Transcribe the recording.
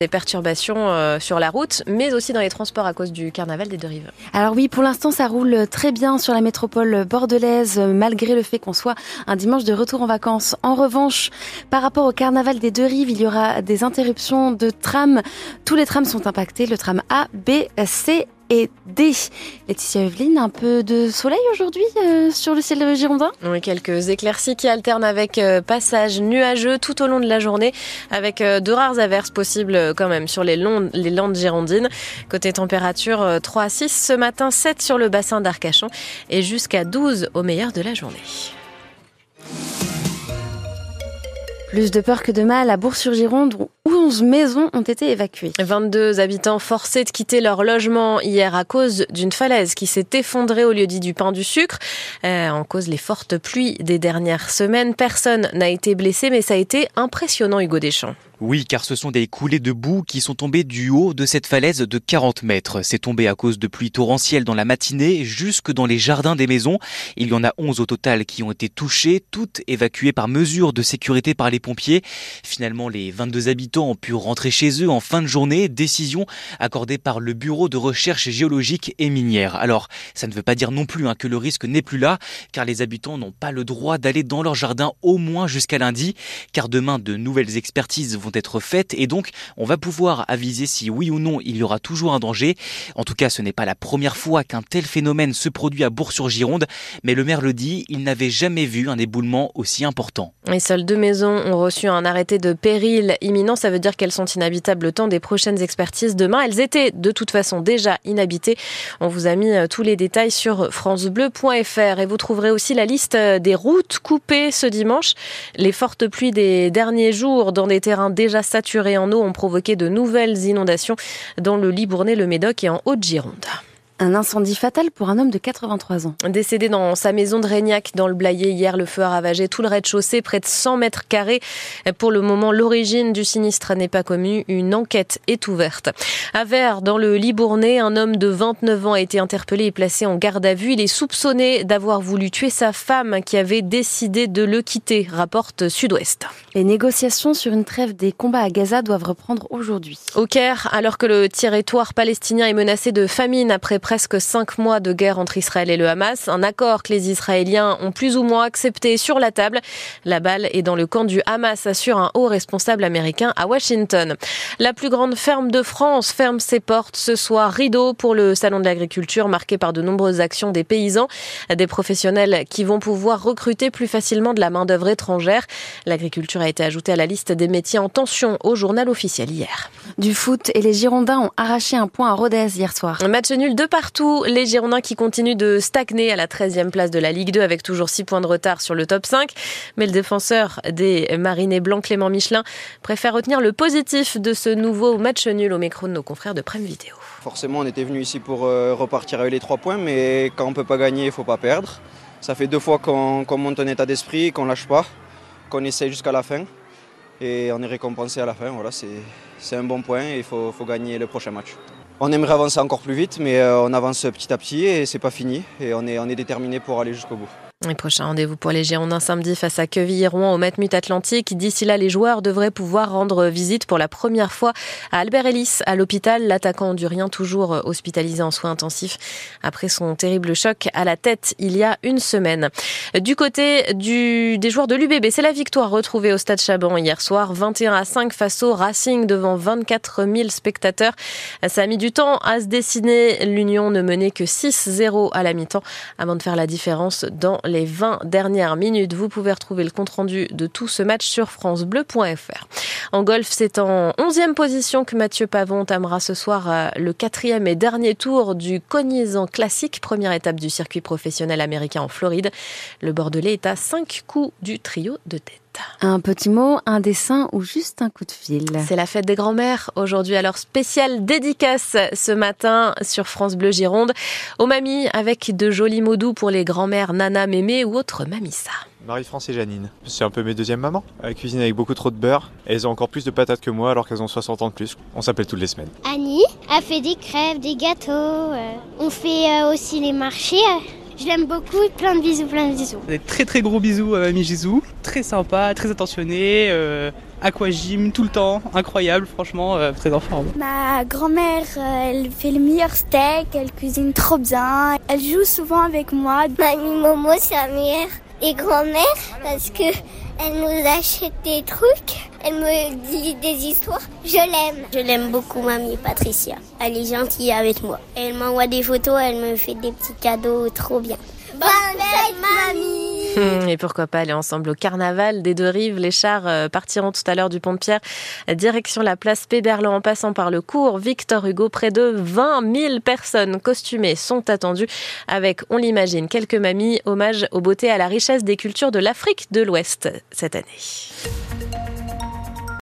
des perturbations euh, sur la route, mais aussi dans les transports à cause du carnaval des deux rives. Alors oui, pour l'instant, ça roule très bien sur la métropole bordelaise, malgré le fait qu'on soit un dimanche de retour en vacances. En revanche, par rapport au carnaval des deux rives, il y aura des interruptions de trams. Tous les trams sont impactés, le tram A, B, C et D. Laetitia Eveline, un peu de soleil aujourd'hui euh, sur le ciel de girondin Oui, quelques éclaircies qui alternent avec euh, passage nuageux tout au long de la journée, avec euh, de rares averses possibles quand même sur les, les landes girondines. Côté température, 3 à 6 ce matin, 7 sur le bassin d'Arcachon et jusqu'à 12 au meilleur de la journée. Plus de peur que de mal à Bourg-sur-Gironde où 11 maisons ont été évacuées. 22 habitants forcés de quitter leur logement hier à cause d'une falaise qui s'est effondrée au lieu dit du pain du sucre. Euh, en cause les fortes pluies des dernières semaines. Personne n'a été blessé mais ça a été impressionnant Hugo Deschamps. Oui, car ce sont des coulées de boue qui sont tombées du haut de cette falaise de 40 mètres. C'est tombé à cause de pluies torrentielles dans la matinée, jusque dans les jardins des maisons. Il y en a 11 au total qui ont été touchées, toutes évacuées par mesure de sécurité par les pompiers. Finalement, les 22 habitants ont pu rentrer chez eux en fin de journée, décision accordée par le Bureau de recherche géologique et minière. Alors, ça ne veut pas dire non plus hein, que le risque n'est plus là, car les habitants n'ont pas le droit d'aller dans leur jardin au moins jusqu'à lundi, car demain de nouvelles expertises vont être faites et donc on va pouvoir aviser si oui ou non il y aura toujours un danger. En tout cas, ce n'est pas la première fois qu'un tel phénomène se produit à Bourg-sur-Gironde, mais le maire le dit, il n'avait jamais vu un éboulement aussi important. Et seules deux maisons ont reçu un arrêté de péril imminent, ça veut dire qu'elles sont inhabitables le temps des prochaines expertises demain. Elles étaient de toute façon déjà inhabitées. On vous a mis euh, tous les détails sur francebleu.fr et vous trouverez aussi la liste euh, des routes coupées ce dimanche. Les fortes pluies des derniers jours dans des terrains déjà saturés en eau ont provoqué de nouvelles inondations dans le Libournais, le Médoc et en Haute-Gironde. Un incendie fatal pour un homme de 83 ans. Décédé dans sa maison de Régnac, dans le Blayais, hier, le feu a ravagé tout le rez-de-chaussée, près de 100 mètres carrés. Pour le moment, l'origine du sinistre n'est pas connue. Une enquête est ouverte. À Vers, dans le Libournais, un homme de 29 ans a été interpellé et placé en garde à vue. Il est soupçonné d'avoir voulu tuer sa femme qui avait décidé de le quitter, rapporte Sud-Ouest. Les négociations sur une trêve des combats à Gaza doivent reprendre aujourd'hui. Au Caire, alors que le territoire palestinien est menacé de famine après presque cinq mois de guerre entre Israël et le Hamas. Un accord que les Israéliens ont plus ou moins accepté sur la table. La balle est dans le camp du Hamas, assure un haut responsable américain à Washington. La plus grande ferme de France ferme ses portes ce soir. Rideau pour le salon de l'agriculture, marqué par de nombreuses actions des paysans, des professionnels qui vont pouvoir recruter plus facilement de la main-d'œuvre étrangère. L'agriculture a été ajoutée à la liste des métiers en tension au journal officiel hier. Du foot et les Girondins ont arraché un point à Rodez hier soir. match nul de partout. Les Girondins qui continuent de stagner à la 13e place de la Ligue 2 avec toujours 6 points de retard sur le top 5. Mais le défenseur des Marinés blancs, Clément Michelin, préfère retenir le positif de ce nouveau match nul au micro de nos confrères de Prime Vidéo. Forcément, on était venu ici pour euh, repartir avec les 3 points, mais quand on ne peut pas gagner, il ne faut pas perdre. Ça fait deux fois qu'on monte un état d'esprit, qu'on lâche pas, qu'on essaye jusqu'à la fin. Et on est récompensé à la fin. Voilà, c'est un bon point et il faut gagner le prochain match. On aimerait avancer encore plus vite, mais euh, on avance petit à petit et c'est pas fini. Et on est, on est déterminé pour aller jusqu'au bout. Prochain rendez-vous pour les Girondins samedi face à Quevilly-Rouen au Matmut Atlantique. D'ici là, les joueurs devraient pouvoir rendre visite pour la première fois à Albert Ellis à l'hôpital. L'attaquant hondurien toujours hospitalisé en soins intensifs après son terrible choc à la tête il y a une semaine. Du côté du, des joueurs de l'UBB, c'est la victoire retrouvée au Stade Chaban hier soir, 21 à 5 face au Racing devant 24 000 spectateurs. Ça a mis du temps à se dessiner. L'Union ne menait que 6-0 à la mi-temps avant de faire la différence dans 20 dernières minutes. Vous pouvez retrouver le compte-rendu de tout ce match sur francebleu.fr. En golf, c'est en 11e position que Mathieu Pavon tamera ce soir euh, le quatrième et dernier tour du Cognizant Classique, première étape du circuit professionnel américain en Floride. Le Bordelais est à 5 coups du trio de tête. Un petit mot, un dessin ou juste un coup de fil. C'est la fête des grands-mères aujourd'hui, alors spéciale dédicace ce matin sur France Bleu Gironde aux mamies avec de jolis mots doux pour les grands-mères Nana, Mémé ou autres Mamissa. Marie-France et Janine. C'est un peu mes deuxièmes mamans. Elles cuisinent avec beaucoup trop de beurre et elles ont encore plus de patates que moi alors qu'elles ont 60 ans de plus. On s'appelle toutes les semaines. Annie a fait des crêpes, des gâteaux. euh, On fait euh, aussi les marchés. Je l'aime beaucoup. Plein de bisous, plein de bisous. Des très très gros bisous à Mamie Gisou. Très sympa, très attentionné. Euh, aquagym tout le temps. Incroyable, franchement, euh, très en forme. Ma grand-mère, euh, elle fait le meilleur steak, elle cuisine trop bien. Elle joue souvent avec moi. Mamie Momo, c'est la meilleure des grand-mères parce que elle nous achète des trucs. Elle me lit des histoires. Je l'aime. Je l'aime beaucoup, mamie Patricia. Elle est gentille avec moi. Elle m'envoie des photos, elle me fait des petits cadeaux trop bien. Bonne fête, mamie Hum, Et pourquoi pas aller ensemble au carnaval des deux rives. Les chars euh, partiront tout à l'heure du pont de Pierre, direction la place Péberlan en passant par le cours Victor Hugo. Près de 20 000 personnes costumées sont attendues avec, on l'imagine, quelques mamies, hommage aux beautés et à la richesse des cultures de l'Afrique de l'Ouest cette année.